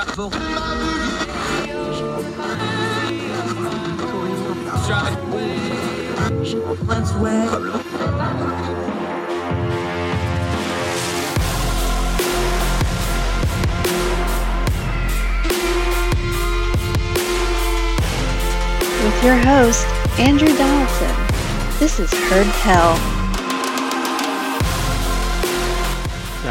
With your host, Andrew Donaldson. This is Heard Tell.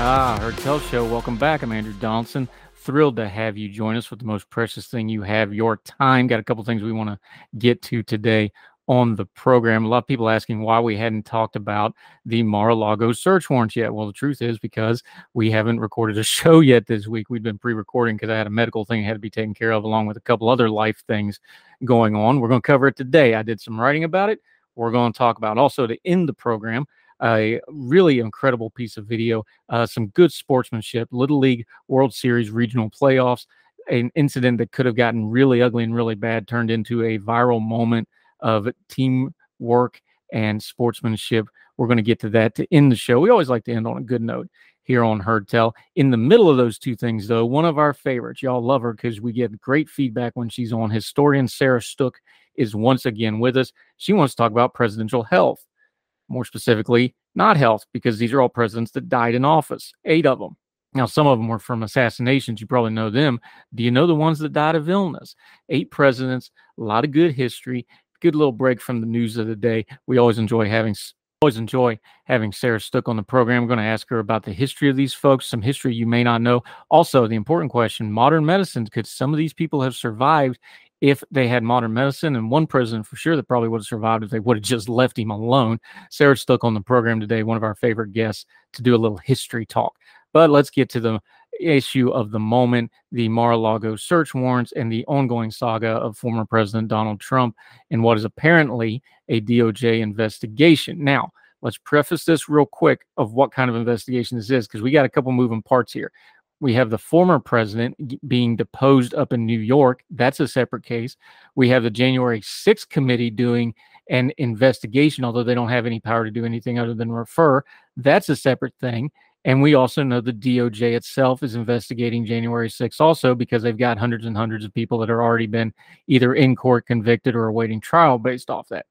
Ah, Heard Tell Show. Welcome back. I'm Andrew Donaldson. Thrilled to have you join us with the most precious thing you have, your time. Got a couple things we want to get to today on the program. A lot of people asking why we hadn't talked about the Mar-a-Lago search warrants yet. Well, the truth is because we haven't recorded a show yet this week. We've been pre-recording because I had a medical thing I had to be taken care of, along with a couple other life things going on. We're going to cover it today. I did some writing about it. We're going to talk about also to end the program a really incredible piece of video, uh, some good sportsmanship, Little League World Series regional playoffs, an incident that could have gotten really ugly and really bad turned into a viral moment of teamwork and sportsmanship. We're going to get to that to end the show. We always like to end on a good note here on Heard Tell. In the middle of those two things, though, one of our favorites, y'all love her because we get great feedback when she's on. Historian Sarah Stook is once again with us. She wants to talk about presidential health, more specifically, not health, because these are all presidents that died in office, eight of them. Now, some of them were from assassinations. You probably know them. Do you know the ones that died of illness? Eight presidents, a lot of good history good little break from the news of the day. We always enjoy having always enjoy having Sarah Stook on the program. I'm going to ask her about the history of these folks, some history you may not know. Also, the important question: modern medicine. Could some of these people have survived if they had modern medicine? And one president for sure that probably would have survived if they would have just left him alone. Sarah Stook on the program today, one of our favorite guests to do a little history talk. But let's get to the issue of the moment the Mar a Lago search warrants and the ongoing saga of former President Donald Trump and what is apparently a DOJ investigation. Now, let's preface this real quick of what kind of investigation this is because we got a couple moving parts here. We have the former president being deposed up in New York. That's a separate case. We have the January 6th committee doing an investigation, although they don't have any power to do anything other than refer. That's a separate thing. And we also know the DOJ itself is investigating January 6th also because they've got hundreds and hundreds of people that are already been either in court convicted or awaiting trial based off that.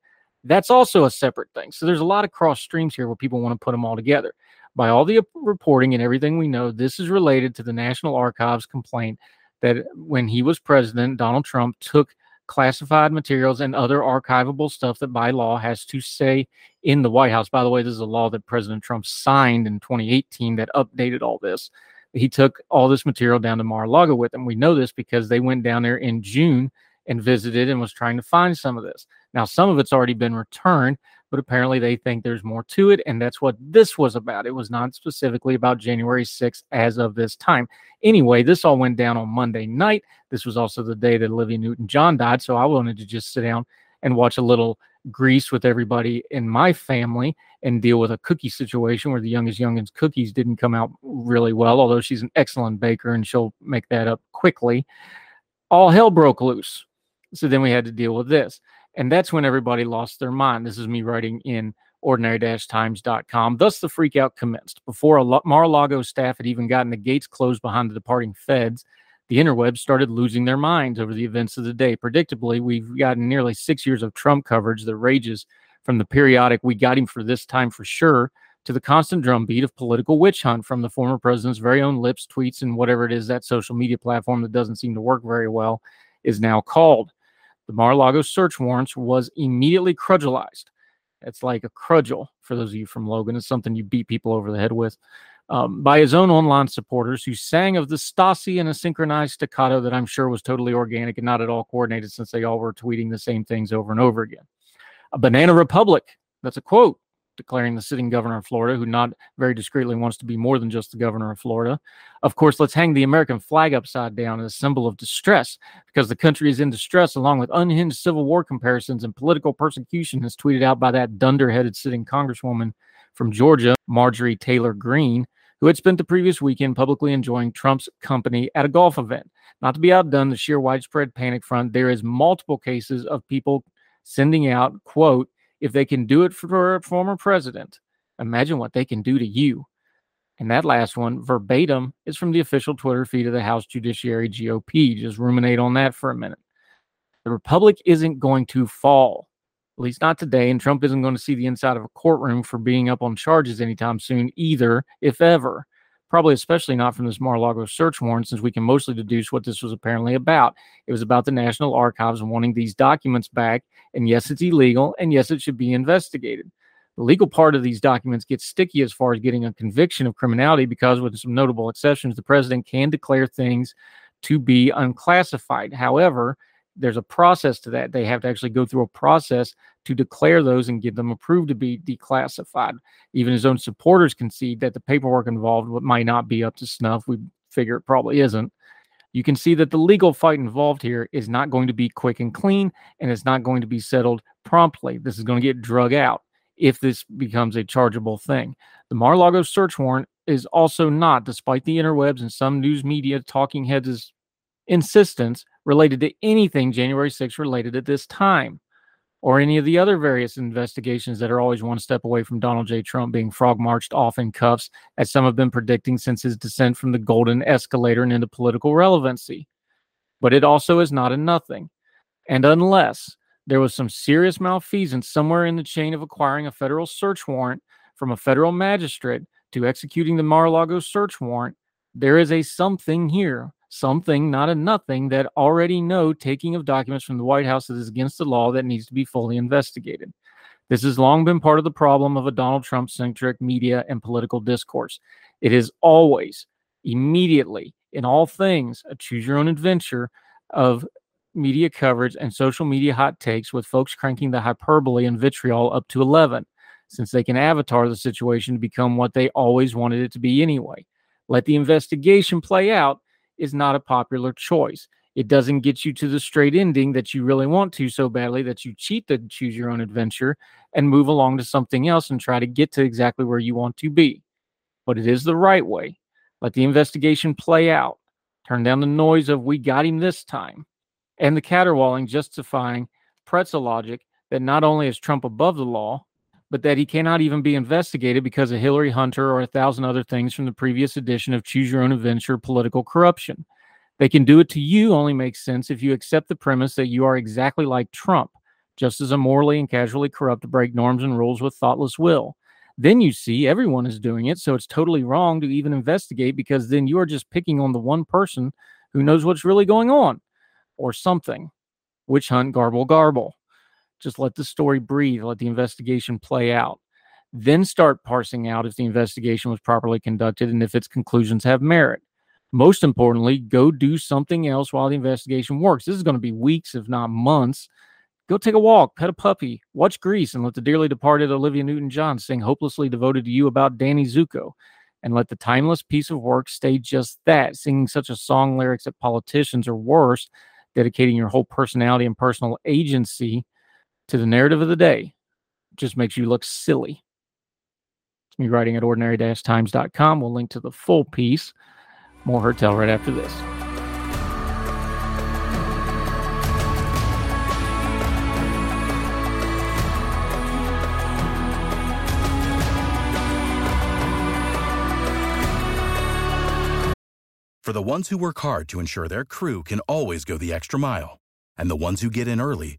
That's also a separate thing. So there's a lot of cross streams here where people want to put them all together. By all the reporting and everything we know, this is related to the National Archives complaint that when he was president, Donald Trump took classified materials and other archivable stuff that by law has to say in the White House. By the way, this is a law that President Trump signed in 2018 that updated all this. He took all this material down to Mar-a-Lago with him. We know this because they went down there in June and visited and was trying to find some of this. Now, some of it's already been returned, but apparently they think there's more to it. And that's what this was about. It was not specifically about January 6th as of this time. Anyway, this all went down on Monday night. This was also the day that Olivia Newton John died. So I wanted to just sit down and watch a little Grease with everybody in my family and deal with a cookie situation where the youngest youngin's cookies didn't come out really well, although she's an excellent baker and she'll make that up quickly. All hell broke loose. So then we had to deal with this. And that's when everybody lost their mind. This is me writing in ordinary-times.com. Thus, the freakout commenced. Before Mar-a-Lago staff had even gotten the gates closed behind the departing feds, the interwebs started losing their minds over the events of the day. Predictably, we've gotten nearly six years of Trump coverage that rages from the periodic "We got him for this time for sure" to the constant drumbeat of political witch hunt from the former president's very own lips, tweets, and whatever it is that social media platform that doesn't seem to work very well is now called. The Mar-a-Lago search warrants was immediately crudgelized. It's like a crudgel for those of you from Logan. It's something you beat people over the head with. Um, by his own online supporters who sang of the Stasi in a synchronized staccato that I'm sure was totally organic and not at all coordinated since they all were tweeting the same things over and over again. A banana republic, that's a quote, declaring the sitting governor of Florida, who not very discreetly wants to be more than just the governor of Florida. Of course, let's hang the American flag upside down as a symbol of distress because the country is in distress, along with unhinged Civil War comparisons and political persecution, as tweeted out by that dunderheaded sitting congresswoman from Georgia, Marjorie Taylor Greene, who had spent the previous weekend publicly enjoying Trump's company at a golf event. Not to be outdone, the sheer widespread panic front, there is multiple cases of people sending out, quote, if they can do it for a former president, imagine what they can do to you. And that last one, verbatim, is from the official Twitter feed of the House Judiciary GOP. Just ruminate on that for a minute. The Republic isn't going to fall, at least not today. And Trump isn't going to see the inside of a courtroom for being up on charges anytime soon either, if ever. Probably especially not from this Mar-a-Lago search warrant, since we can mostly deduce what this was apparently about. It was about the National Archives wanting these documents back. And yes, it's illegal. And yes, it should be investigated. The legal part of these documents gets sticky as far as getting a conviction of criminality because, with some notable exceptions, the president can declare things to be unclassified. However, there's a process to that. They have to actually go through a process to declare those and get them approved to be declassified. Even his own supporters concede that the paperwork involved might not be up to snuff. We figure it probably isn't. You can see that the legal fight involved here is not going to be quick and clean, and it's not going to be settled promptly. This is going to get drug out if this becomes a chargeable thing. The Mar-a-Lago search warrant is also not, despite the interwebs and some news media talking heads' insistence, related to anything January 6 related at this time or any of the other various investigations that are always one step away from Donald J. Trump being frog marched off in cuffs, as some have been predicting since his descent from the golden escalator and into political relevancy. But it also is not a nothing. And unless there was some serious malfeasance somewhere in the chain of acquiring a federal search warrant from a federal magistrate to executing the Mar a Lago search warrant, there is a something here something, not a nothing, that already know taking of documents from the White House is against the law that needs to be fully investigated. This has long been part of the problem of a Donald Trump centric media and political discourse. It is always, immediately, in all things, a choose your own adventure of media coverage and social media hot takes with folks cranking the hyperbole and vitriol up to 11, since they can avatar the situation to become what they always wanted it to be anyway. Let the investigation play out is not a popular choice. It doesn't get you to the straight ending that you really want to so badly that you cheat the choose your own adventure and move along to something else and try to get to exactly where you want to be. But it is the right way. Let the investigation play out. Turn down the noise of we got him this time and the caterwauling justifying pretzel logic that not only is Trump above the law, but that he cannot even be investigated because of Hillary Hunter or a thousand other things from the previous edition of Choose Your Own Adventure political corruption. They can do it to you only makes sense if you accept the premise that you are exactly like Trump, just as immorally and casually corrupt to break norms and rules with thoughtless will. Then you see everyone is doing it, so it's totally wrong to even investigate because then you are just picking on the one person who knows what's really going on or something. Witch hunt, garble, garble. Just let the story breathe, let the investigation play out. Then start parsing out if the investigation was properly conducted and if its conclusions have merit. Most importantly, go do something else while the investigation works. This is going to be weeks, if not months. Go take a walk, pet a puppy, watch Grease, and let the dearly departed Olivia Newton John sing Hopelessly Devoted to You about Danny Zuko. And let the timeless piece of work stay just that, singing such a song lyrics that politicians are worse, dedicating your whole personality and personal agency to the narrative of the day just makes you look silly. Me writing at ordinary-times.com. We'll link to the full piece. More Tell right after this. For the ones who work hard to ensure their crew can always go the extra mile, and the ones who get in early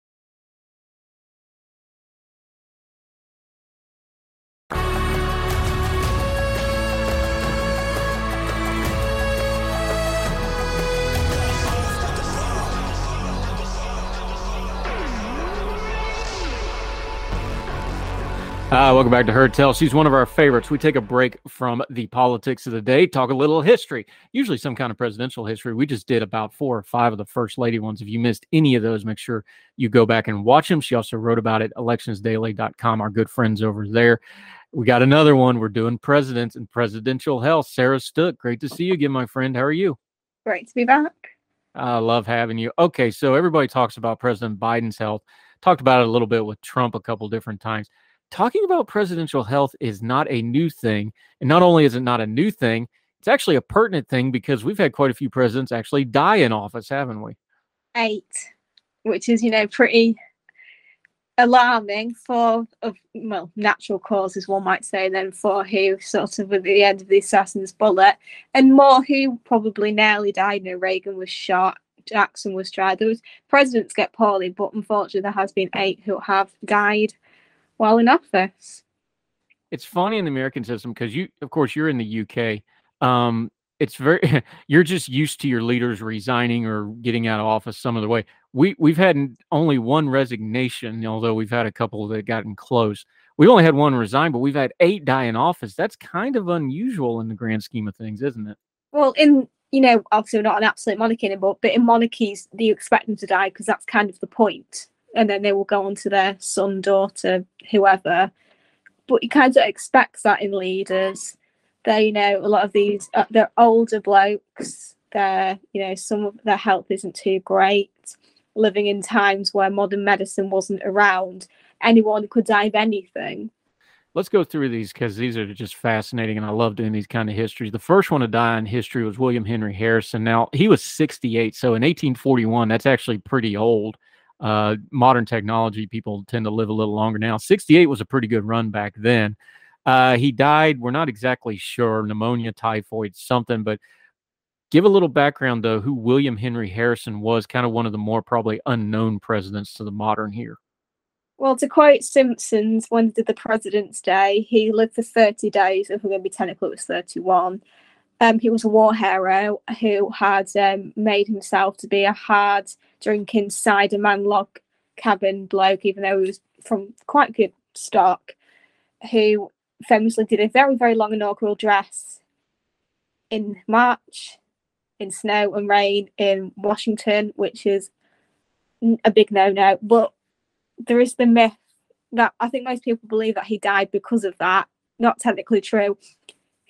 Uh, welcome back to Heard Tell. She's one of our favorites. We take a break from the politics of the day, talk a little history, usually some kind of presidential history. We just did about four or five of the First Lady ones. If you missed any of those, make sure you go back and watch them. She also wrote about it, electionsdaily.com, our good friends over there. We got another one. We're doing presidents and presidential health. Sarah Stook, great to see you again, my friend. How are you? Great to be back. I love having you. Okay, so everybody talks about President Biden's health. Talked about it a little bit with Trump a couple different times talking about presidential health is not a new thing. And not only is it not a new thing, it's actually a pertinent thing because we've had quite a few presidents actually die in office, haven't we? Eight, which is, you know, pretty alarming for of well natural causes one might say then for who sort of at the end of the assassin's bullet and more who probably nearly died you know reagan was shot jackson was tried there was presidents get poorly but unfortunately there has been eight who have died while in office. It's funny in the American system because you, of course, you're in the UK. Um, it's very you're just used to your leaders resigning or getting out of office some other way. We we've had only one resignation, although we've had a couple that gotten close. We only had one resign, but we've had eight die in office. That's kind of unusual in the grand scheme of things, isn't it? Well, in you know, obviously not an absolute monarchy anymore, but in monarchies, do you expect them to die because that's kind of the point and then they will go on to their son, daughter, whoever. But you kind of expect that in leaders. They, you know, a lot of these, uh, they're older blokes. They're, you know, some of their health isn't too great. Living in times where modern medicine wasn't around, anyone could die of anything. Let's go through these because these are just fascinating, and I love doing these kind of histories. The first one to die in history was William Henry Harrison. Now he was 68, so in 1841, that's actually pretty old uh, modern technology, people tend to live a little longer now. 68 was a pretty good run back then. Uh, he died, we're not exactly sure, pneumonia, typhoid, something, but give a little background, though, who William Henry Harrison was, kind of one of the more probably unknown presidents to the modern here. Well, to quote Simpsons, when did the President's Day? He lived for 30 days, if we're going to be technical, it was 31. Um, he was a war hero who had um, made himself to be a hard drinking cider man log cabin bloke, even though he was from quite good stock, who famously did a very, very long inaugural dress in March in snow and rain in Washington, which is a big no no. But there is the myth that I think most people believe that he died because of that. Not technically true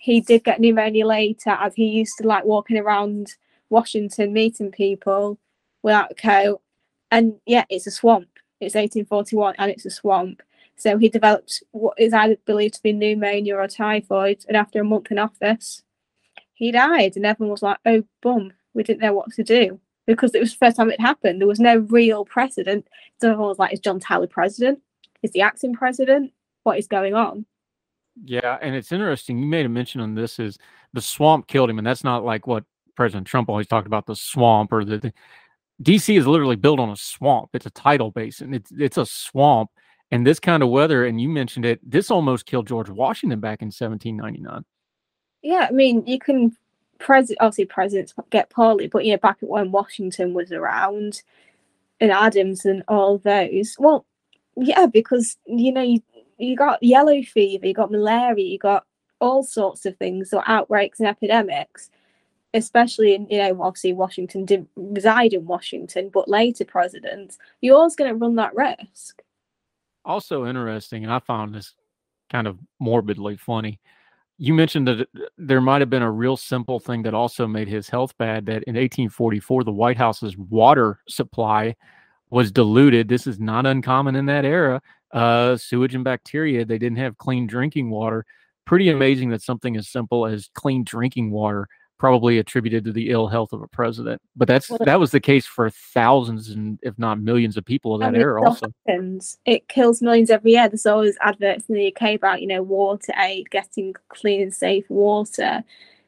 he did get pneumonia later as he used to like walking around Washington meeting people without a coat. And yeah, it's a swamp. It's 1841 and it's a swamp. So he developed what is either believed to be pneumonia or typhoid. And after a month in office, he died. And everyone was like, oh, bum, we didn't know what to do because it was the first time it happened. There was no real precedent. So everyone was like, is John Tyler president? Is the acting president? What is going on? Yeah, and it's interesting. You made a mention on this is the swamp killed him, and that's not like what President Trump always talked about the swamp or the, the DC is literally built on a swamp. It's a tidal basin. It's it's a swamp, and this kind of weather. And you mentioned it. This almost killed George Washington back in 1799. Yeah, I mean, you can president obviously presidents get poorly, but you know, back when Washington was around, and Adams and all those. Well, yeah, because you know you you got yellow fever, you got malaria, you got all sorts of things, or outbreaks and epidemics. Especially in, you know, obviously Washington didn't reside in Washington, but later presidents, you're always going to run that risk. Also interesting, and I found this kind of morbidly funny. You mentioned that uh, there might have been a real simple thing that also made his health bad. That in 1844, the White House's water supply was diluted. This is not uncommon in that era uh, sewage and bacteria. They didn't have clean drinking water. Pretty amazing that something as simple as clean drinking water probably attributed to the ill health of a president. But that's well, that was the case for thousands and if not millions of people of that era. Also, happens. it kills millions every year. There's always adverts in the UK about you know water aid, getting clean and safe water.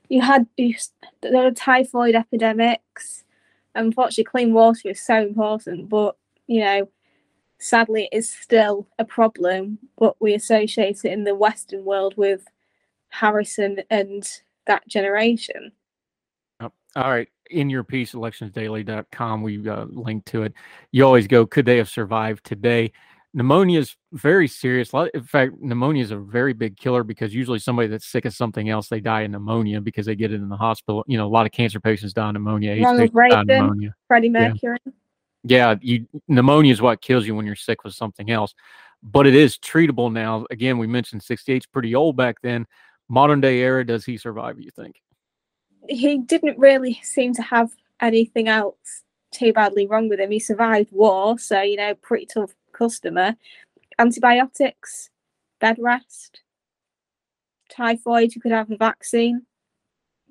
You had there were typhoid epidemics. Unfortunately, clean water is so important, but you know sadly it is still a problem but we associate it in the western world with harrison and that generation. All right. In your piece electionsdaily.com we uh, linked to it. You always go could they have survived today? Pneumonia is very serious. In fact pneumonia is a very big killer because usually somebody that's sick of something else they die of pneumonia because they get it in the hospital. You know a lot of cancer patients die of pneumonia, Ronald Reagan, pneumonia. freddie mercury. yeah yeah, you pneumonia is what kills you when you're sick with something else, but it is treatable now. Again, we mentioned 68's pretty old back then. Modern day era, does he survive? You think? He didn't really seem to have anything else too badly wrong with him. He survived war, so you know, pretty tough customer. Antibiotics, bed rest, typhoid. You could have a vaccine.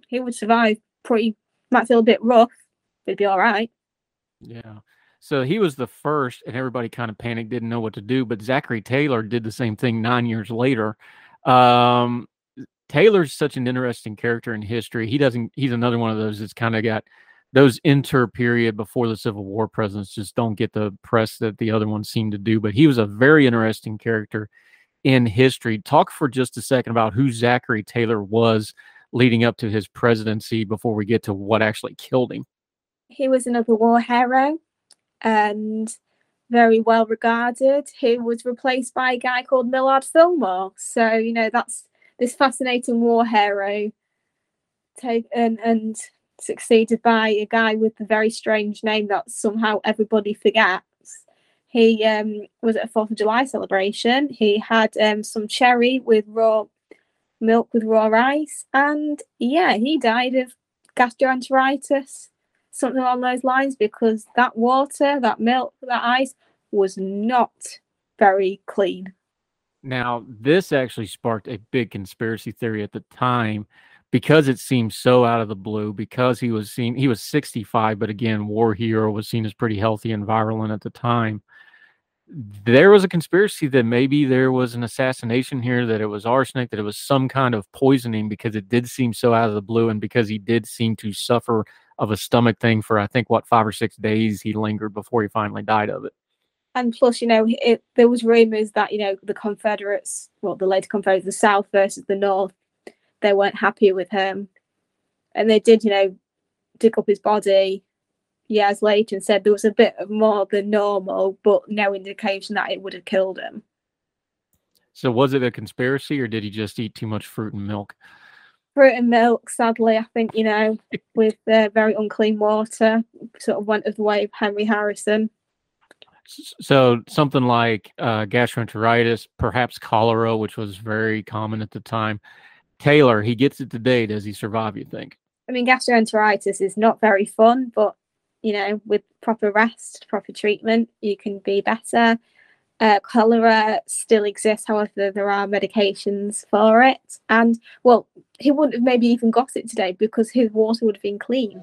He would survive. Pretty might feel a bit rough, but he'd be all right. Yeah. So he was the first, and everybody kind of panicked, didn't know what to do. But Zachary Taylor did the same thing nine years later. Um, Taylor's such an interesting character in history. He doesn't. He's another one of those that's kind of got those inter period before the Civil War presidents just don't get the press that the other ones seem to do. But he was a very interesting character in history. Talk for just a second about who Zachary Taylor was leading up to his presidency before we get to what actually killed him. He was another war hero and very well regarded, who was replaced by a guy called Millard Fillmore. So, you know, that's this fascinating war hero take and, and succeeded by a guy with a very strange name that somehow everybody forgets. He um, was at a Fourth of July celebration. He had um, some cherry with raw milk with raw rice, and yeah, he died of gastroenteritis something along those lines because that water, that milk, that ice was not very clean. Now, this actually sparked a big conspiracy theory at the time because it seemed so out of the blue because he was seen he was 65 but again war hero was seen as pretty healthy and virulent at the time there was a conspiracy that maybe there was an assassination here that it was arsenic that it was some kind of poisoning because it did seem so out of the blue and because he did seem to suffer of a stomach thing for I think what five or six days he lingered before he finally died of it. And plus, you know, it, there was rumors that you know the Confederates, well, the later Confederates, the South versus the North, they weren't happy with him, and they did, you know, dig up his body years later and said there was a bit of more than normal, but no indication that it would have killed him. So was it a conspiracy, or did he just eat too much fruit and milk? Fruit and milk, sadly, I think, you know, with the very unclean water, sort of went of the way of Henry Harrison. So something like uh, gastroenteritis, perhaps cholera, which was very common at the time. Taylor, he gets it today. Does he survive? You think? I mean, gastroenteritis is not very fun, but you know, with proper rest, proper treatment, you can be better. Uh, cholera still exists, however, there are medications for it. And well, he wouldn't have maybe even got it today because his water would have been clean.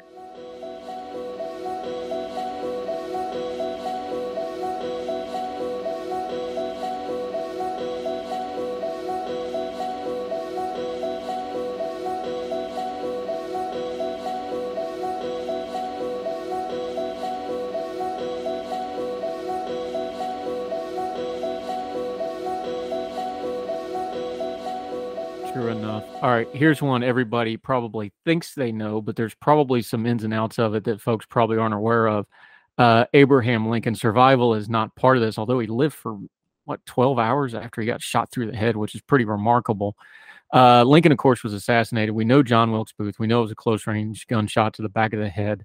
All right, here's one everybody probably thinks they know, but there's probably some ins and outs of it that folks probably aren't aware of. Uh, Abraham Lincoln survival is not part of this, although he lived for what 12 hours after he got shot through the head, which is pretty remarkable. Uh, Lincoln, of course, was assassinated. We know John Wilkes Booth. We know it was a close range gunshot to the back of the head.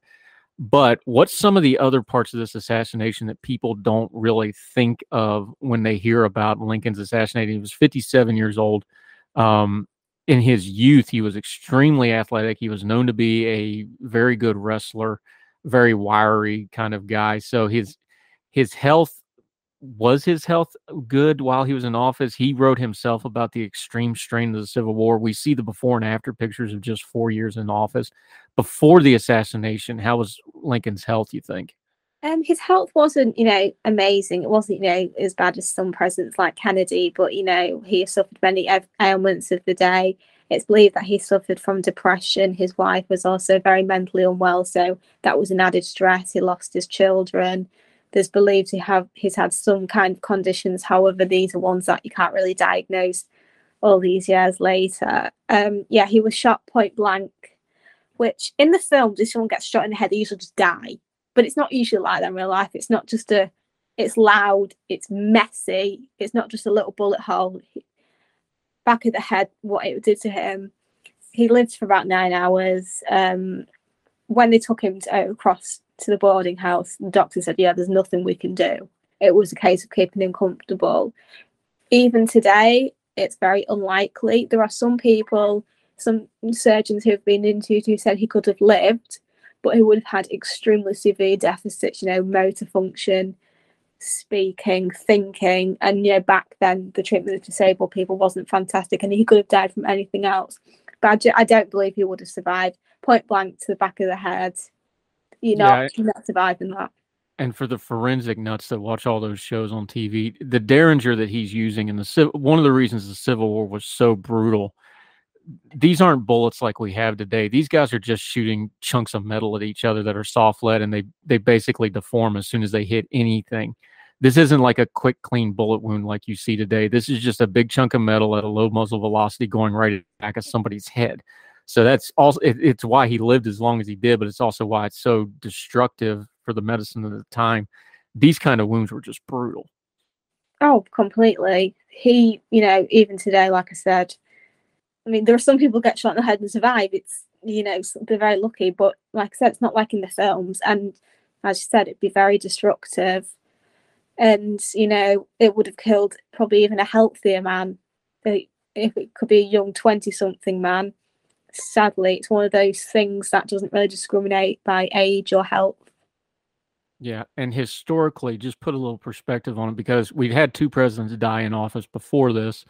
But what's some of the other parts of this assassination that people don't really think of when they hear about Lincoln's assassination? He was 57 years old. Um, in his youth, he was extremely athletic. He was known to be a very good wrestler, very wiry kind of guy. So his his health was his health good while he was in office? He wrote himself about the extreme strain of the Civil War. We see the before and after pictures of just four years in office. Before the assassination, how was Lincoln's health, you think? Um, his health wasn't, you know, amazing. It wasn't, you know, as bad as some presidents like Kennedy, but you know, he suffered many ailments of the day. It's believed that he suffered from depression. His wife was also very mentally unwell, so that was an added stress. He lost his children. There's believed he have he's had some kind of conditions. However, these are ones that you can't really diagnose all these years later. Um, yeah, he was shot point blank, which in the films, if someone gets shot in the head, they usually just die but it's not usually like that in real life. It's not just a, it's loud, it's messy, it's not just a little bullet hole. Back of the head, what it did to him. He lived for about nine hours. Um, when they took him to, across to the boarding house, the doctor said, "Yeah, there's nothing we can do." It was a case of keeping him comfortable. Even today, it's very unlikely. There are some people, some surgeons who have been interviewed who said he could have lived, but who would have had extremely severe deficits, you know, motor function, speaking, thinking. And, you know, back then the treatment of disabled people wasn't fantastic and he could have died from anything else. But I, don't believe he would have survived. Point blank to the back of the head. You're not, yeah, you're not surviving that. And for the forensic nuts that watch all those shows on TV, the Derringer that he's using in the one of the reasons the Civil War was so brutal these aren't bullets like we have today. These guys are just shooting chunks of metal at each other that are soft lead and they they basically deform as soon as they hit anything. This isn't like a quick clean bullet wound like you see today. This is just a big chunk of metal at a low muzzle velocity going right back of somebody's head. So that's also it, it's why he lived as long as he did, but it's also why it's so destructive for the medicine of the time. These kind of wounds were just brutal. Oh, completely. He, you know, even today, like I said, I mean, there are some people get shot in the head and survive. It's you know they're very lucky, but like I said, it's not like in the films. And as you said, it'd be very destructive, and you know it would have killed probably even a healthier man. Uh, if it could be a young twenty-something man, sadly, it's one of those things that doesn't really discriminate by age or health. Yeah, and historically, just put a little perspective on it because we've had two presidents die in office before this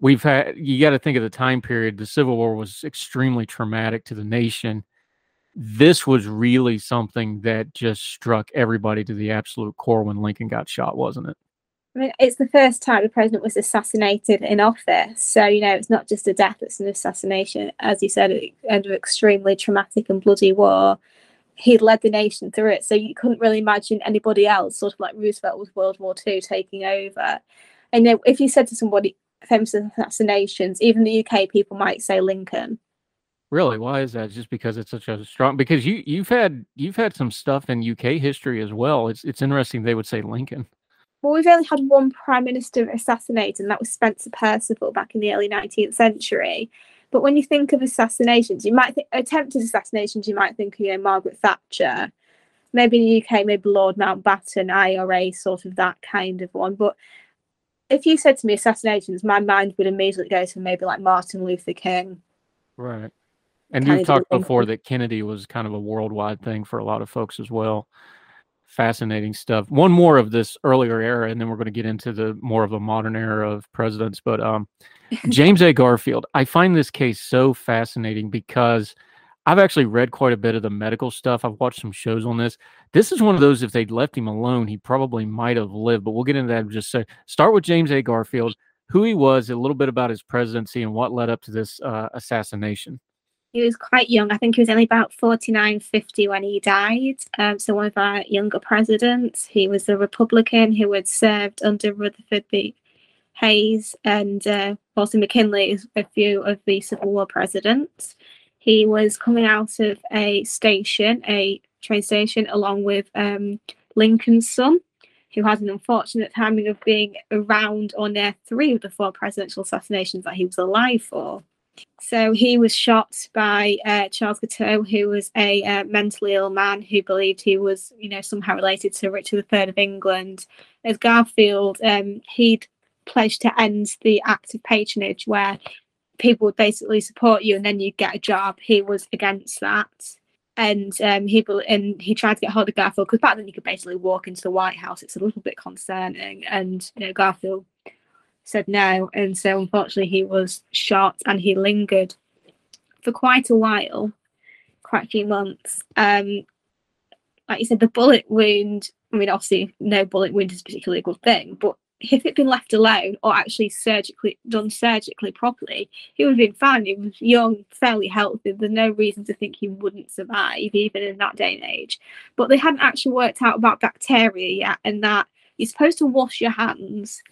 we've had you got to think of the time period the civil war was extremely traumatic to the nation this was really something that just struck everybody to the absolute core when lincoln got shot wasn't it I mean, it's the first time the president was assassinated in office. So, you know, it's not just a death, it's an assassination. As you said, under extremely traumatic and bloody war, He'd led the nation through it. So you couldn't really imagine anybody else, sort of like Roosevelt with World War II, taking over. And if you said to somebody, famous assassinations, even the UK people might say Lincoln. Really? Why is that? Just because it's such a strong because you you've had you've had some stuff in UK history as well. It's it's interesting they would say Lincoln. Well, we've only had one prime minister assassinated, and that was Spencer Perceval back in the early 19th century. But when you think of assassinations, you might think attempted assassinations, you might think of you know Margaret Thatcher, maybe in the UK, maybe Lord Mountbatten, IRA, sort of that kind of one. But if you said to me assassinations, my mind would immediately go to maybe like Martin Luther King. Right. And Kennedy you've talked before that Kennedy was kind of a worldwide thing for a lot of folks as well. Fascinating stuff. One more of this earlier era, and then we're going to get into the more of a modern era of presidents. But um, James A. Garfield, I find this case so fascinating because I've actually read quite a bit of the medical stuff. I've watched some shows on this. This is one of those, if they'd left him alone, he probably might have lived, but we'll get into that in just a second. Start with James A. Garfield, who he was, a little bit about his presidency, and what led up to this uh, assassination. He was quite young. I think he was only about 49, 50 when he died. Um, so, one of our younger presidents. He was a Republican who had served under Rutherford B. Hayes and uh, McKinley, a few of the Civil War presidents. He was coming out of a station, a train station, along with um, Lincoln's son, who had an unfortunate timing of being around or near three of the four presidential assassinations that he was alive for. So he was shot by uh, Charles Guiteau, who was a uh, mentally ill man who believed he was, you know, somehow related to Richard III of England. As Garfield, um, he'd pledged to end the act of patronage, where people would basically support you and then you get a job. He was against that. and um, he and he tried to get hold of Garfield because back then you could basically walk into the White House. It's a little bit concerning, and you know Garfield said no, and so unfortunately he was shot and he lingered for quite a while, quite a few months. Um, like you said, the bullet wound. I mean, obviously, no bullet wound is particularly a good thing, but if it'd been left alone or actually surgically done surgically properly, he would have been fine. He was young, fairly healthy. There's no reason to think he wouldn't survive, even in that day and age. But they hadn't actually worked out about bacteria yet, and that you're supposed to wash your hands.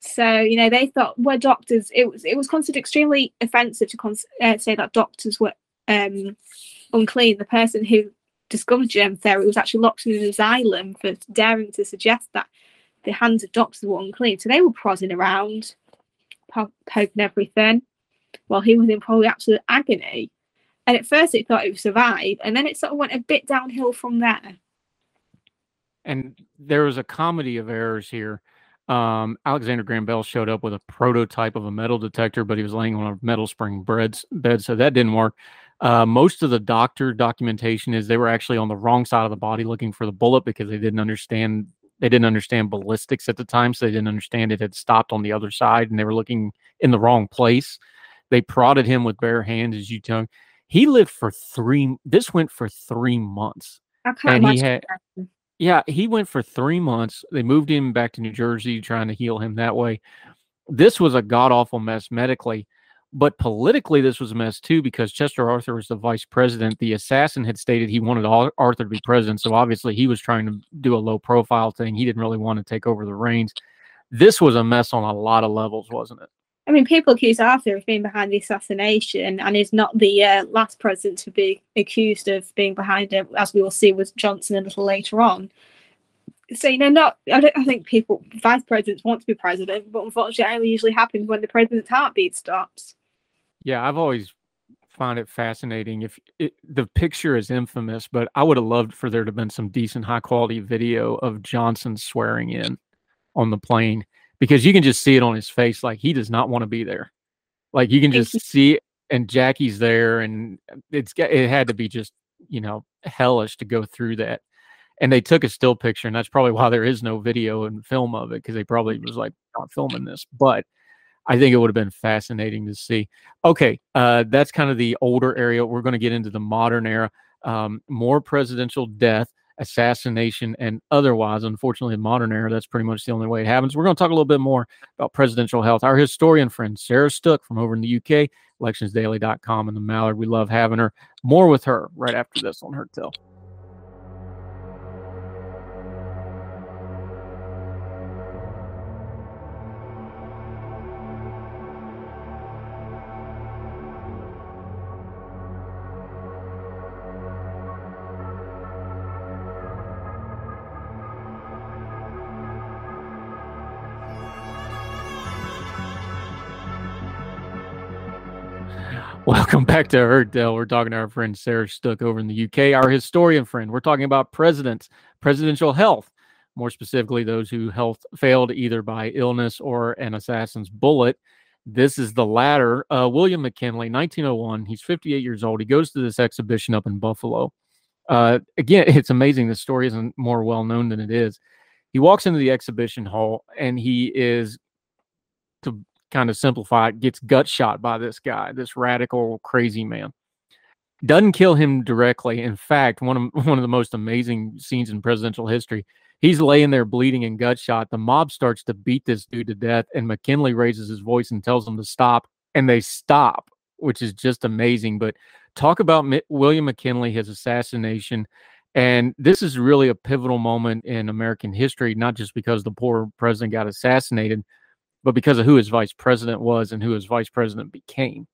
So you know they thought we're doctors. It was it was considered extremely offensive to cons- uh, say that doctors were um, unclean. The person who discovered germ theory was actually locked in an asylum for daring to suggest that the hands of doctors were unclean. So they were prodding around, poking everything, while he was in probably absolute agony. And at first it thought it would survive, and then it sort of went a bit downhill from there. And there was a comedy of errors here. Um, Alexander Graham Bell showed up with a prototype of a metal detector, but he was laying on a metal spring bed, bed so that didn't work. Uh, most of the doctor documentation is they were actually on the wrong side of the body looking for the bullet because they didn't understand they didn't understand ballistics at the time, so they didn't understand it had stopped on the other side, and they were looking in the wrong place. They prodded him with bare hands, as you tongue. He lived for three. This went for three months, and he had. Yeah, he went for three months. They moved him back to New Jersey, trying to heal him that way. This was a god awful mess medically. But politically, this was a mess too because Chester Arthur was the vice president. The assassin had stated he wanted Arthur to be president. So obviously, he was trying to do a low profile thing. He didn't really want to take over the reins. This was a mess on a lot of levels, wasn't it? I mean, people accuse Arthur of being behind the assassination and is not the uh, last president to be accused of being behind it, as we will see with Johnson a little later on. So, you know, not, I don't I think people, vice presidents want to be president, but unfortunately, it only usually happens when the president's heartbeat stops. Yeah, I've always find it fascinating. If it, the picture is infamous, but I would have loved for there to have been some decent, high quality video of Johnson swearing in on the plane because you can just see it on his face, like he does not want to be there. Like you can just see, it, and Jackie's there, and it's it had to be just you know hellish to go through that. And they took a still picture, and that's probably why there is no video and film of it because they probably was like not filming this, but I think it would have been fascinating to see. Okay, uh, that's kind of the older area. We're going to get into the modern era. Um, more presidential death, assassination, and otherwise. Unfortunately, in modern era, that's pretty much the only way it happens. We're going to talk a little bit more about presidential health. Our historian friend, Sarah Stook from over in the UK, electionsdaily.com and the Mallard. We love having her. More with her right after this on Heard Tell. Welcome back to Heard We're talking to our friend Sarah Stook over in the UK, our historian friend. We're talking about presidents, presidential health, more specifically, those who health failed either by illness or an assassin's bullet. This is the latter. Uh, William McKinley, 1901. He's 58 years old. He goes to this exhibition up in Buffalo. Uh, again, it's amazing. The story isn't more well known than it is. He walks into the exhibition hall and he is, to kind of simplify it, gets gut shot by this guy, this radical, crazy man. Doesn't kill him directly. In fact, one of one of the most amazing scenes in presidential history. He's laying there bleeding and gut shot. The mob starts to beat this dude to death, and McKinley raises his voice and tells them to stop, and they stop, which is just amazing. But talk about M- William McKinley, his assassination, and this is really a pivotal moment in American history, not just because the poor president got assassinated, but because of who his vice president was and who his vice president became.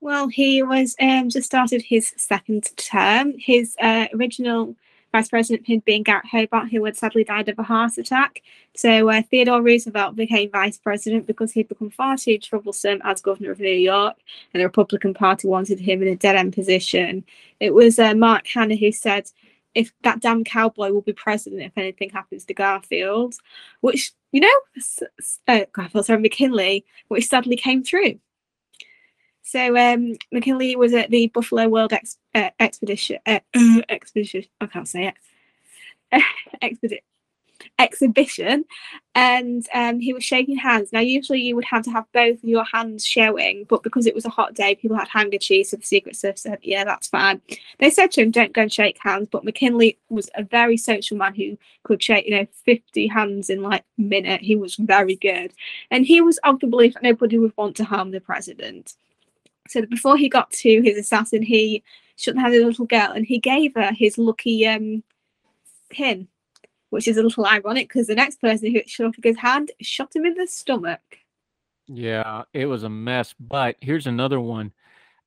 Well, he was um, just started his second term. His uh, original vice president had been Garrett Hobart, who had sadly died of a heart attack. So uh, Theodore Roosevelt became vice president because he'd become far too troublesome as governor of New York, and the Republican Party wanted him in a dead end position. It was uh, Mark Hanna who said, if that damn cowboy will be president if anything happens to Garfield, which you know, uh, Garfield, sorry, McKinley, which sadly came true. So um, McKinley was at the Buffalo World Ex- uh, Expedition. Uh, expedition. I can't say it. Expedition exhibition and um, he was shaking hands. Now, usually you would have to have both your hands showing, but because it was a hot day, people had handkerchiefs. So the Secret Service said, Yeah, that's fine. They said to him, Don't go and shake hands. But McKinley was a very social man who could shake, you know, 50 hands in like a minute. He was very good. And he was of the belief that nobody would want to harm the president. So before he got to his assassin, he shook the hand of the little girl and he gave her his lucky um, pin which is a little ironic because the next person who shot off his hand shot him in the stomach. Yeah, it was a mess. But here's another one.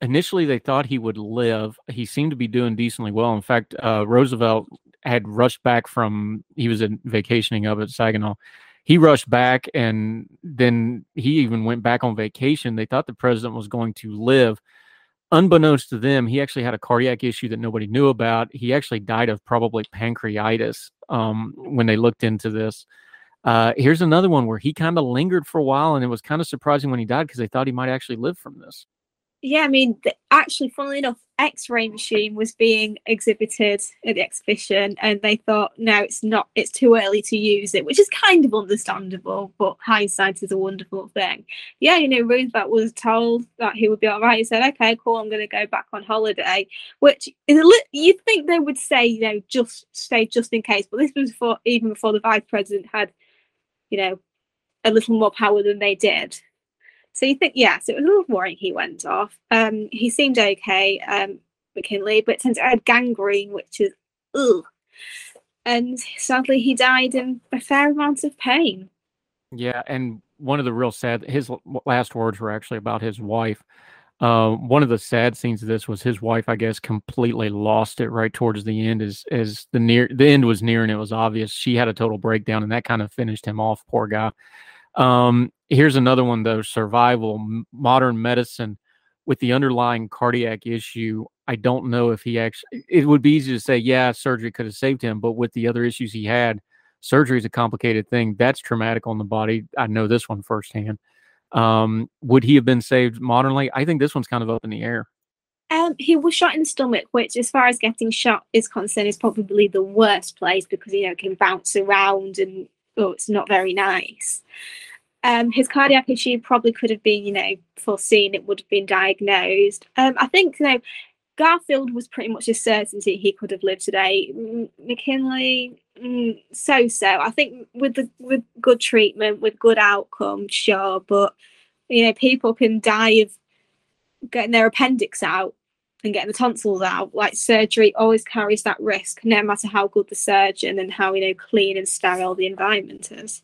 Initially, they thought he would live. He seemed to be doing decently well. In fact, uh, Roosevelt had rushed back from he was vacationing up at Saginaw. He rushed back, and then he even went back on vacation. They thought the president was going to live unbeknownst to them, he actually had a cardiac issue that nobody knew about. He actually died of probably pancreatitis um, when they looked into this. Uh, here's another one where he kind of lingered for a while, and it was kind of surprising when he died because they thought he might actually live from this yeah, I mean, actually, funnily enough, X-ray machine was being exhibited at the exhibition, and they thought, no, it's not. It's too early to use it, which is kind of understandable. But hindsight is a wonderful thing. Yeah, you know, Roosevelt was told that he would be all right. He said, "Okay, cool, I'm going to go back on holiday," which is a li- you'd think they would say, you know, just stay just in case. But this was before, even before the vice president had, you know, a little more power than they did. So you think, yes, it was a little worrying he went off. Um, he seemed okay, um, McKinley, but turns out had gangrene, which is ugh. And sadly, he died in a fair amount of pain. Yeah, and one of the real sad, his last words were actually about his wife. Uh, one of the sad scenes of this was his wife, I guess, completely lost it right towards the end. As as the near the end was near and it was obvious, she had a total breakdown, and that kind of finished him off. Poor guy. Um, here's another one though survival, modern medicine with the underlying cardiac issue. I don't know if he actually, it would be easy to say, yeah, surgery could have saved him, but with the other issues he had, surgery is a complicated thing. That's traumatic on the body. I know this one firsthand. Um, would he have been saved modernly? I think this one's kind of up in the air. Um, he was shot in the stomach, which, as far as getting shot is concerned, is probably the worst place because you know it can bounce around and oh, it's not very nice. Um, his cardiac issue probably could have been, you know, foreseen. It would have been diagnosed. Um, I think, you know, Garfield was pretty much a certainty he could have lived today. McKinley, mm, so so. I think with the with good treatment, with good outcome, sure, but you know, people can die of getting their appendix out and getting the tonsils out. Like surgery always carries that risk, no matter how good the surgeon and how you know clean and sterile the environment is.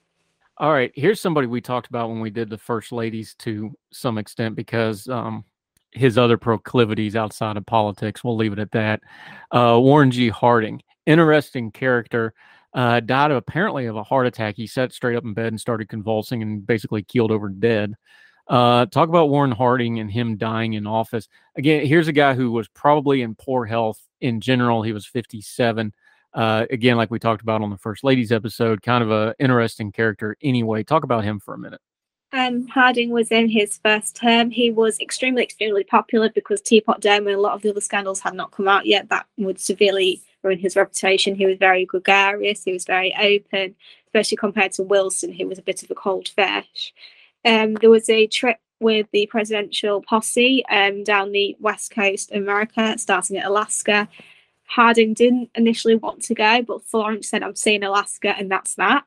All right, here's somebody we talked about when we did the first ladies to some extent because um, his other proclivities outside of politics. We'll leave it at that. Uh, Warren G. Harding, interesting character. Uh, died of, apparently of a heart attack. He sat straight up in bed and started convulsing and basically keeled over dead. Uh, talk about Warren Harding and him dying in office. Again, here's a guy who was probably in poor health in general. He was 57. Uh, again, like we talked about on the first ladies episode, kind of a interesting character. Anyway, talk about him for a minute. Um, Harding was in his first term. He was extremely, extremely popular because Teapot Dome and a lot of the other scandals had not come out yet. That would severely ruin his reputation. He was very gregarious. He was very open, especially compared to Wilson, who was a bit of a cold fish. Um, there was a trip with the presidential posse um, down the west coast of America, starting at Alaska. Harding didn't initially want to go, but Florence said, I'm seeing Alaska, and that's that.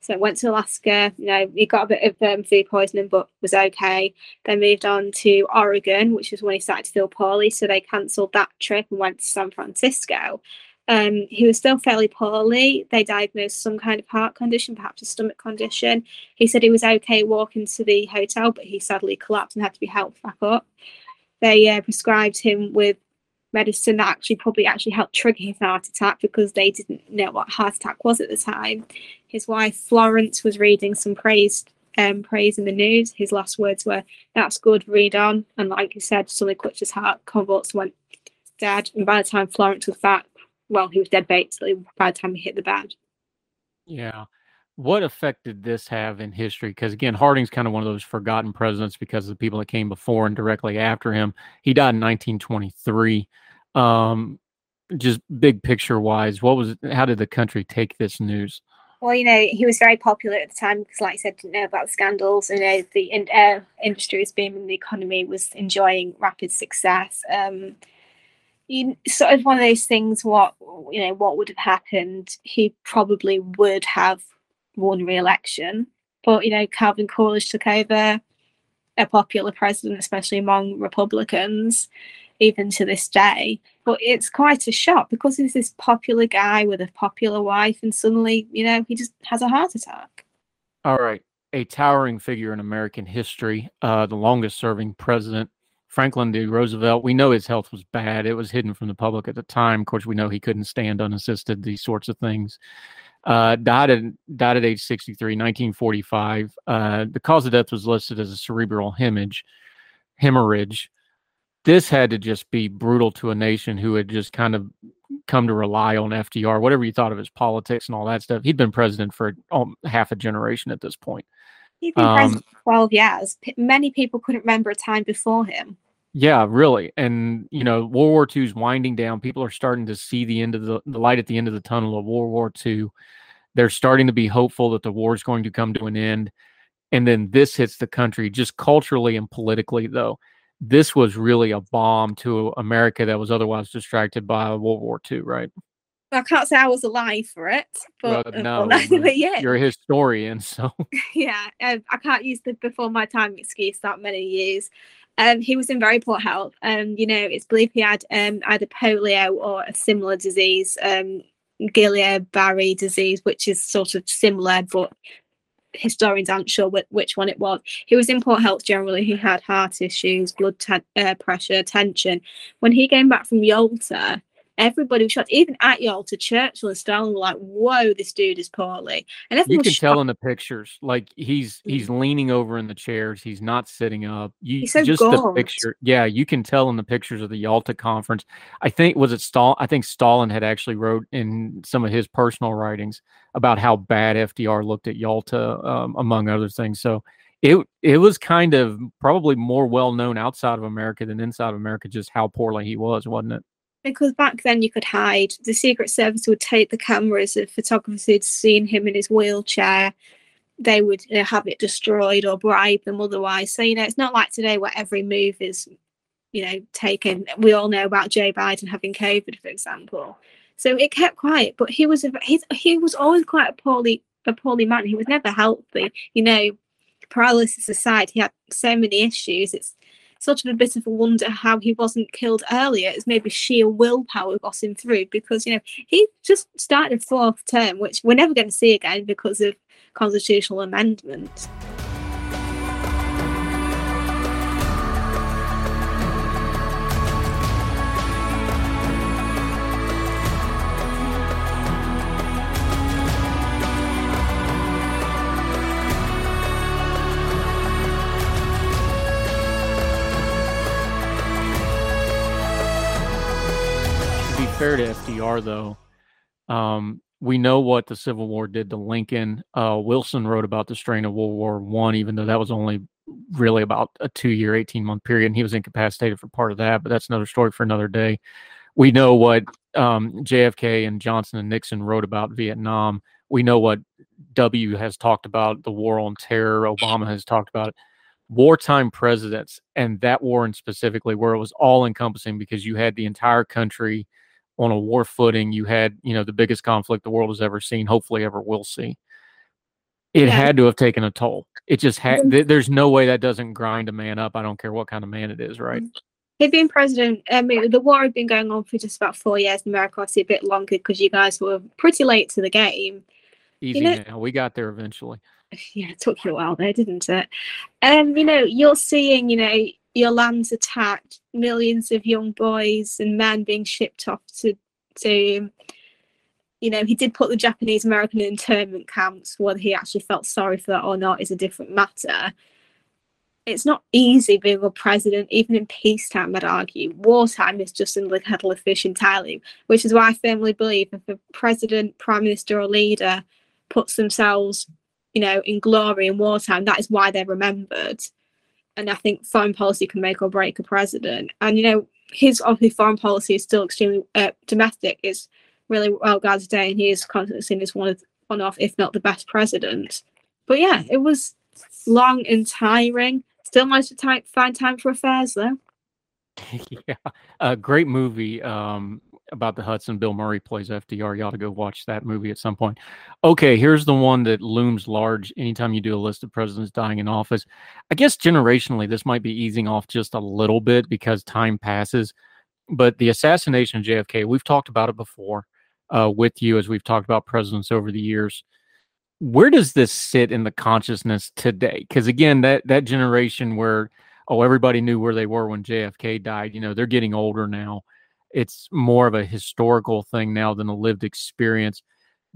So went to Alaska. You know, he got a bit of um, food poisoning, but was okay. Then moved on to Oregon, which was when he started to feel poorly. So they cancelled that trip and went to San Francisco. Um, he was still fairly poorly. They diagnosed some kind of heart condition, perhaps a stomach condition. He said he was okay walking to the hotel, but he sadly collapsed and had to be helped back up. They uh, prescribed him with medicine that actually probably actually helped trigger his heart attack because they didn't know what heart attack was at the time. His wife Florence was reading some praise um, praise in the news. His last words were, "That's good, read on." And like he said, suddenly clutched his heart, convulsed, went dead. And by the time Florence was back, well, he was dead basically by the time he hit the bed. Yeah. what effect did this have in history? Because again, Harding's kind of one of those forgotten presidents because of the people that came before and directly after him. He died in 1923. Um, just big picture wise, what was how did the country take this news? Well, you know, he was very popular at the time because, like I said, didn't know about scandals. And you know, the in, uh, industry was booming, the economy was enjoying rapid success. Um, you sort of one of those things. What you know, what would have happened? He probably would have won re-election, but you know, Calvin Coolidge took over, a popular president, especially among Republicans even to this day. But it's quite a shock because he's this popular guy with a popular wife, and suddenly, you know, he just has a heart attack. All right. A towering figure in American history, uh, the longest serving president, Franklin D. Roosevelt. We know his health was bad. It was hidden from the public at the time. Of course, we know he couldn't stand unassisted, these sorts of things. Uh, died, at, died at age 63, 1945. Uh, the cause of death was listed as a cerebral hemorrhage. hemorrhage this had to just be brutal to a nation who had just kind of come to rely on FDR, whatever you thought of his politics and all that stuff. He'd been president for um, half a generation at this point. He'd been um, president for 12 years. P- many people couldn't remember a time before him. Yeah, really. And, you know, World War II is winding down. People are starting to see the end of the, the light at the end of the tunnel of World War II. They're starting to be hopeful that the war is going to come to an end. And then this hits the country just culturally and politically, though this was really a bomb to America that was otherwise distracted by World War II, right? I can't say I was alive for it, but well, no, but yeah. you're a historian, so yeah, um, I can't use the before my time excuse that many years. Um, he was in very poor health, and um, you know it's believed he had um, either polio or a similar disease, um, Guillain-Barré disease, which is sort of similar but historians aren't sure wh- which one it was. He was in poor health generally. He had heart issues, blood te- uh, pressure, tension. When he came back from Yalta, everybody was shocked. Even at Yalta, Churchill and Stalin were like, "Whoa, this dude is poorly." And you can tell in the pictures, like he's he's mm. leaning over in the chairs. He's not sitting up. You he's so just gaunt. the picture. Yeah, you can tell in the pictures of the Yalta conference. I think was it Stalin. I think Stalin had actually wrote in some of his personal writings about how bad FDR looked at Yalta, um, among other things. So. It, it was kind of probably more well known outside of America than inside of America just how poorly he was, wasn't it? Because back then you could hide. The Secret Service would take the cameras of photographers who'd seen him in his wheelchair. They would you know, have it destroyed or bribe them otherwise. So you know, it's not like today where every move is, you know, taken. We all know about Joe Biden having COVID, for example. So it kept quiet, but he was a, he, he was always quite a poorly a poorly man. He was never healthy. You know, paralysis aside, he had so many issues. It's sort of a bit of a wonder how he wasn't killed earlier. It's maybe sheer willpower got him through because, you know, he just started fourth term, which we're never going to see again because of constitutional amendment. Fair to FDR, though, um, we know what the Civil War did to Lincoln. Uh, Wilson wrote about the strain of World War One, even though that was only really about a two-year, eighteen-month period, and he was incapacitated for part of that. But that's another story for another day. We know what um, JFK and Johnson and Nixon wrote about Vietnam. We know what W has talked about the war on terror. Obama has talked about it wartime presidents and that war and specifically where it was all encompassing because you had the entire country on a war footing. You had, you know, the biggest conflict the world has ever seen, hopefully ever will see. It yeah. had to have taken a toll. It just had. Th- there's no way that doesn't grind a man up. I don't care what kind of man it is, right? Mm. He'd been president. I mean, the war had been going on for just about four years. In America, obviously, a bit longer because you guys were pretty late to the game. Easy you know, now. We got there eventually. Yeah, it took you a while there, didn't it? Um, you know, you're seeing, you know, your land's attacked, millions of young boys and men being shipped off to to you know, he did put the Japanese American internment camps. Whether he actually felt sorry for that or not is a different matter. It's not easy being a president, even in peacetime, I'd argue. Wartime is just in the kettle of fish entirely, which is why I firmly believe if a president, prime minister, or leader puts themselves, you know, in glory in wartime. That is why they're remembered. And I think foreign policy can make or break a president. And you know, his obviously foreign policy is still extremely uh, domestic is really well guarded today, and he is constantly seen as one of one of, if not the best president. But yeah, it was long and tiring. Still managed to find time for affairs though. yeah, a great movie um, about the Hudson. Bill Murray plays FDR. You ought to go watch that movie at some point. Okay, here's the one that looms large anytime you do a list of presidents dying in office. I guess generationally, this might be easing off just a little bit because time passes. But the assassination of JFK, we've talked about it before uh, with you as we've talked about presidents over the years. Where does this sit in the consciousness today? Because again, that that generation where oh everybody knew where they were when JFK died, you know, they're getting older now. It's more of a historical thing now than a lived experience.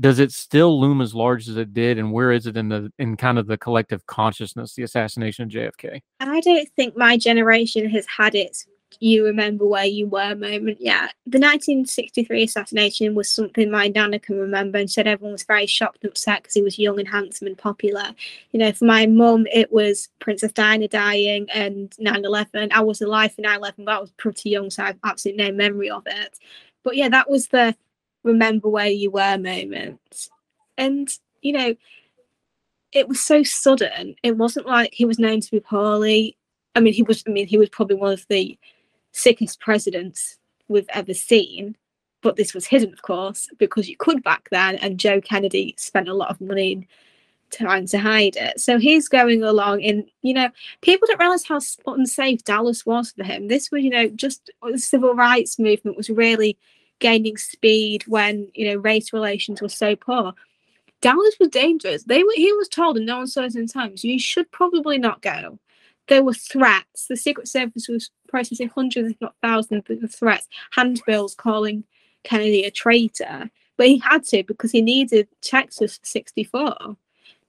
Does it still loom as large as it did, and where is it in the in kind of the collective consciousness, the assassination of JFK? I don't think my generation has had its you remember where you were moment yeah. The 1963 assassination was something my nana can remember and said everyone was very shocked and upset because he was young and handsome and popular. You know for my mum it was princess diana dying and 9-11 i was alive for 9-11 but i was pretty young so i have absolutely no memory of it. But yeah that was the remember where you were moment and you know it was so sudden. It wasn't like he was known to be poorly. I mean, he was. I mean, he was probably one of the sickest presidents we've ever seen. But this was hidden, of course, because you could back then, and Joe Kennedy spent a lot of money trying to hide it. So he's going along and you know, people don't realize how unsafe Dallas was for him. This was, you know, just uh, the civil rights movement was really gaining speed when, you know, race relations were so poor. Dallas was dangerous. They were he was told in no uncertain times, you should probably not go there were threats. The Secret Service was processing hundreds, if not thousands, of threats, handbills calling Kennedy a traitor. But he had to because he needed Texas 64.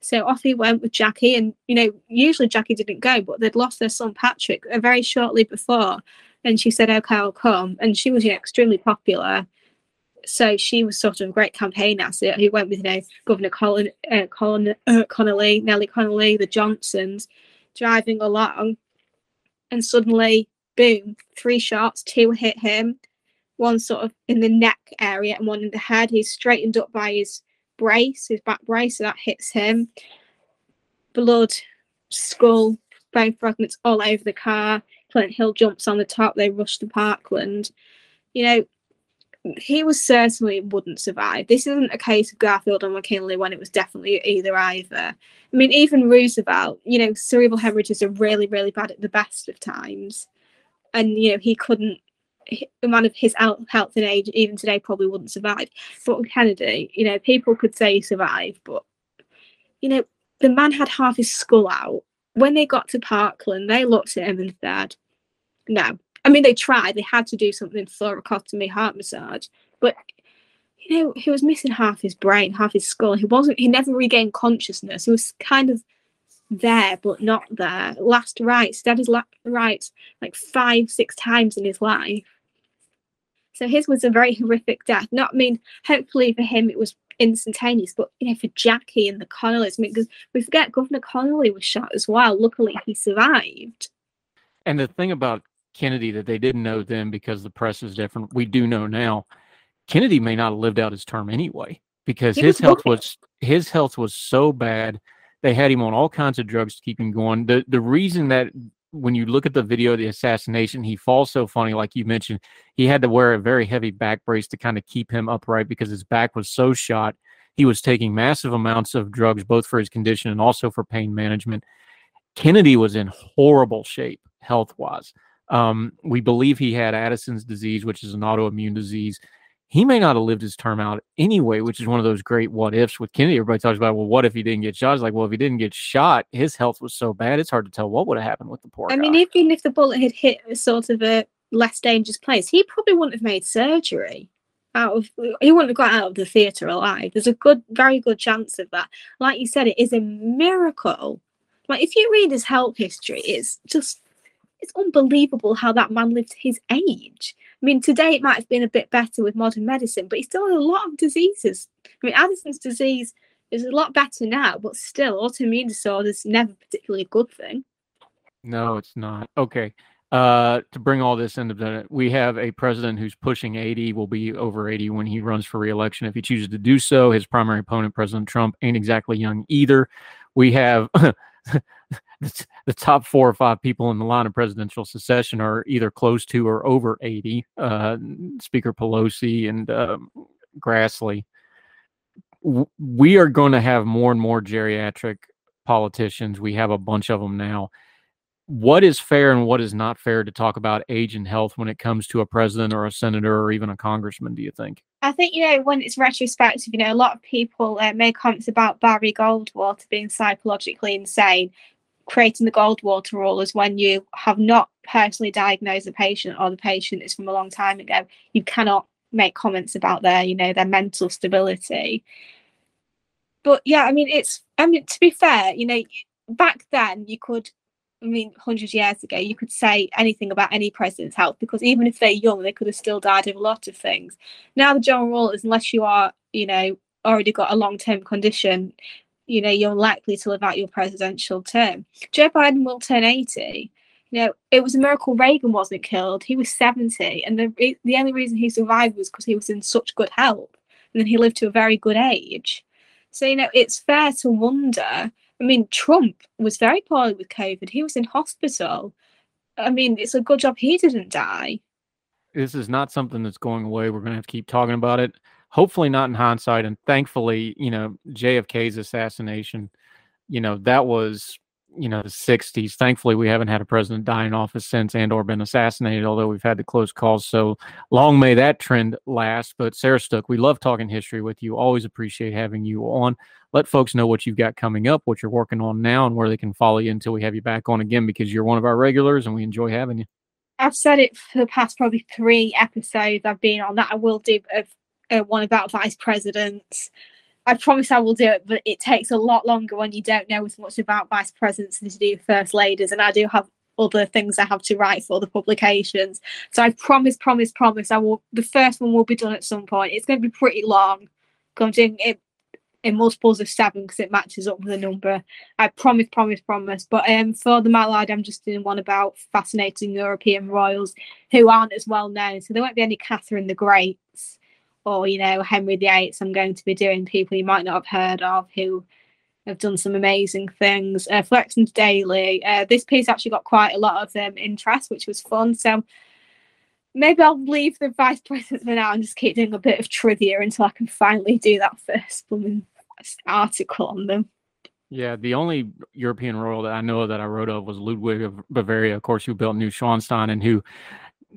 So off he went with Jackie, and you know, usually Jackie didn't go, but they'd lost their son Patrick uh, very shortly before, and she said, "Okay, I'll come." And she was you know, extremely popular, so she was sort of a great campaign asset. He went with you know Governor Colin, uh, Colin uh, Connally, Nellie Connally, the Johnsons, driving along, and suddenly, boom, three shots, two hit him, one sort of in the neck area and one in the head. He's straightened up by his brace, his back brace, so that hits him. Blood, skull, bone fragments all over the car. Clint Hill jumps on the top. They rush to Parkland. You know, he was certainly wouldn't survive. This isn't a case of Garfield and McKinley when it was definitely either either. I mean, even Roosevelt, you know, cerebral hemorrhages are really, really bad at the best of times. And, you know, he couldn't, a man of his health and age, even today, probably wouldn't survive. But Kennedy, you know, people could say he survived, but, you know, the man had half his skull out. When they got to Parkland, they looked at him and said, no, I mean, they tried. They had to do something thoracotomy, heart massage, but you know, he was missing half his brain, half his skull. He wasn't. He never regained consciousness. He was kind of there, but not there. Last rites, dad his last rites like five, six times in his life. So his was a very horrific death. Not, I mean, hopefully for him it was instantaneous, but you know, for Jackie and the Connallys, I mean, because we forget Governor Connally was shot as well. Luckily, he survived. And the thing about Kennedy that they didn't know then because the press was different. We do know now. Kennedy may not have lived out his term anyway because he his was health was his health was so bad. They had him on all kinds of drugs to keep him going. The the reason that when you look at the video of the assassination, he falls so funny, like you mentioned, he had to wear a very heavy back brace to kind of keep him upright because his back was so shot. He was taking massive amounts of drugs, both for his condition and also for pain management. Kennedy was in horrible shape health wise. Um, we believe he had Addison's disease, which is an autoimmune disease. He may not have lived his term out anyway, which is one of those great what ifs with Kennedy. Everybody talks about, well, what if he didn't get shot? It's like, well, if he didn't get shot, his health was so bad, it's hard to tell what would have happened with the poor I guy. mean, even if the bullet had hit a sort of a less dangerous place, he probably wouldn't have made surgery out of he wouldn't have got out of the theatre alive. There's a good, very good chance of that. Like you said, it is a miracle. Like if you read his health history, it's just it's unbelievable how that man lived his age. I mean, today it might have been a bit better with modern medicine, but he still had a lot of diseases. I mean, Addison's disease is a lot better now, but still, autoimmune disorder is never particularly a good thing. No, it's not. Okay. Uh, to bring all this into the, we have a president who's pushing 80, will be over 80 when he runs for reelection. If he chooses to do so, his primary opponent, President Trump, ain't exactly young either. We have the top four or five people in the line of presidential succession are either close to or over 80. Uh, Speaker Pelosi and um, Grassley. We are going to have more and more geriatric politicians. We have a bunch of them now. What is fair and what is not fair to talk about age and health when it comes to a president or a senator or even a congressman, do you think? I think, you know, when it's retrospective, you know, a lot of people uh, make comments about Barry Goldwater being psychologically insane creating the Goldwater rule is when you have not personally diagnosed the patient or the patient is from a long time ago, you cannot make comments about their, you know, their mental stability. But yeah, I mean, it's, I mean, to be fair, you know, back then you could, I mean, 100 years ago, you could say anything about any president's health because even if they're young, they could have still died of a lot of things. Now, the general rule is unless you are, you know, already got a long term condition, you know you're likely to live out your presidential term. Joe Biden will turn 80. You know, it was a miracle Reagan wasn't killed. He was 70, and the the only reason he survived was because he was in such good health, and then he lived to a very good age. So you know, it's fair to wonder. I mean, Trump was very poorly with COVID. He was in hospital. I mean, it's a good job he didn't die. This is not something that's going away. We're going to have to keep talking about it hopefully not in hindsight. And thankfully, you know, JFK's assassination, you know, that was, you know, the 60s. Thankfully, we haven't had a president die in office since and or been assassinated, although we've had the close calls. So long may that trend last. But Sarah Stook, we love talking history with you. Always appreciate having you on. Let folks know what you've got coming up, what you're working on now, and where they can follow you until we have you back on again because you're one of our regulars and we enjoy having you. I've said it for the past probably three episodes I've been on that I will do uh, one about vice presidents. I promise I will do it, but it takes a lot longer when you don't know as much about vice presidents as you do first ladies. And I do have other things I have to write for the publications. So I promise, promise, promise. I will. The first one will be done at some point. It's going to be pretty long. I'm doing it in multiples of seven because it matches up with the number. I promise, promise, promise. But um, for the Mallard, I'm just doing one about fascinating European royals who aren't as well known. So there won't be any Catherine the Greats or you know Henry VIII. I'm going to be doing people you might not have heard of who have done some amazing things. Uh, Flexington Daily. Uh, this piece actually got quite a lot of um, interest, which was fun. So maybe I'll leave the vice president for now and just keep doing a bit of trivia until I can finally do that first article on them. Yeah, the only European royal that I know that I wrote of was Ludwig of Bavaria, of course, who built Neuschwanstein and who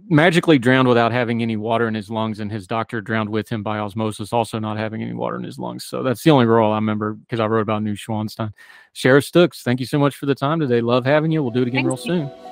magically drowned without having any water in his lungs, and his doctor drowned with him by osmosis, also not having any water in his lungs. So that's the only role I remember because I wrote about Neuschwanstein. Sarah Stooks, thank you so much for the time today. Love having you. We'll do it again Thank real soon.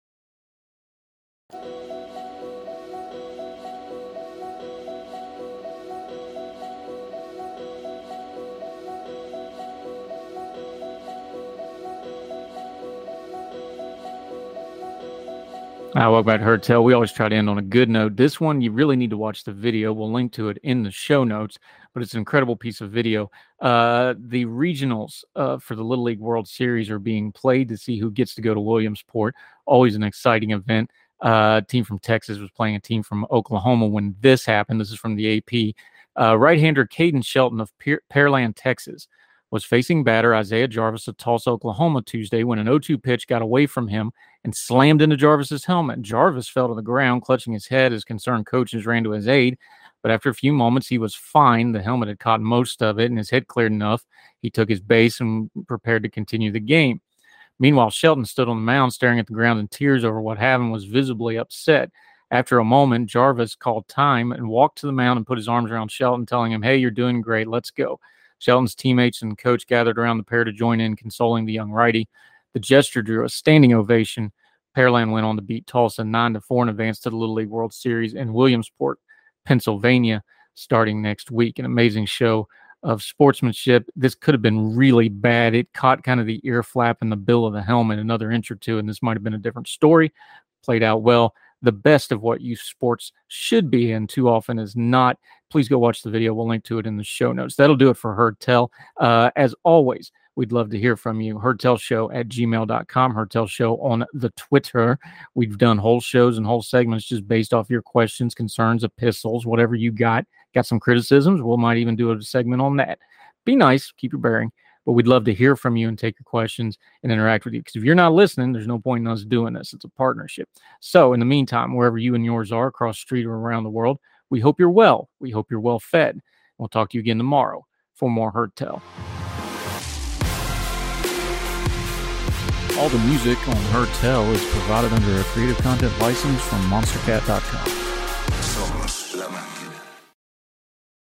Uh, welcome back to Heard Tell. We always try to end on a good note. This one, you really need to watch the video. We'll link to it in the show notes, but it's an incredible piece of video. Uh, the regionals uh, for the Little League World Series are being played to see who gets to go to Williamsport. Always an exciting event. Uh, team from Texas was playing a team from Oklahoma when this happened. This is from the AP. Uh, right-hander Caden Shelton of Pearland, Texas was facing batter Isaiah Jarvis of Tulsa, Oklahoma Tuesday when an 0 2 pitch got away from him and slammed into Jarvis's helmet. Jarvis fell to the ground, clutching his head as concerned coaches ran to his aid. But after a few moments, he was fine. The helmet had caught most of it and his head cleared enough. He took his base and prepared to continue the game. Meanwhile, Shelton stood on the mound staring at the ground in tears over what happened, was visibly upset. After a moment, Jarvis called time and walked to the mound and put his arms around Shelton, telling him, Hey, you're doing great. Let's go. Shelton's teammates and coach gathered around the pair to join in, consoling the young righty. The gesture drew a standing ovation. Pearland went on to beat Tulsa 9 to 4 and advanced to the Little League World Series in Williamsport, Pennsylvania, starting next week. An amazing show of sportsmanship. This could have been really bad. It caught kind of the ear flap and the bill of the helmet another inch or two, and this might have been a different story. Played out well. The best of what youth sports should be, and too often is not. Please go watch the video. We'll link to it in the show notes. That'll do it for Heard Tell. Uh, as always, We'd love to hear from you. HeardTellShow at gmail.com, HeardTellShow on the Twitter. We've done whole shows and whole segments just based off your questions, concerns, epistles, whatever you got. Got some criticisms. We might even do a segment on that. Be nice, keep your bearing, but we'd love to hear from you and take your questions and interact with you. Because if you're not listening, there's no point in us doing this. It's a partnership. So, in the meantime, wherever you and yours are across the street or around the world, we hope you're well. We hope you're well fed. We'll talk to you again tomorrow for more Heard Tell. All the music on Heard Tell is provided under a Creative Content license from MonsterCat.com. Somos la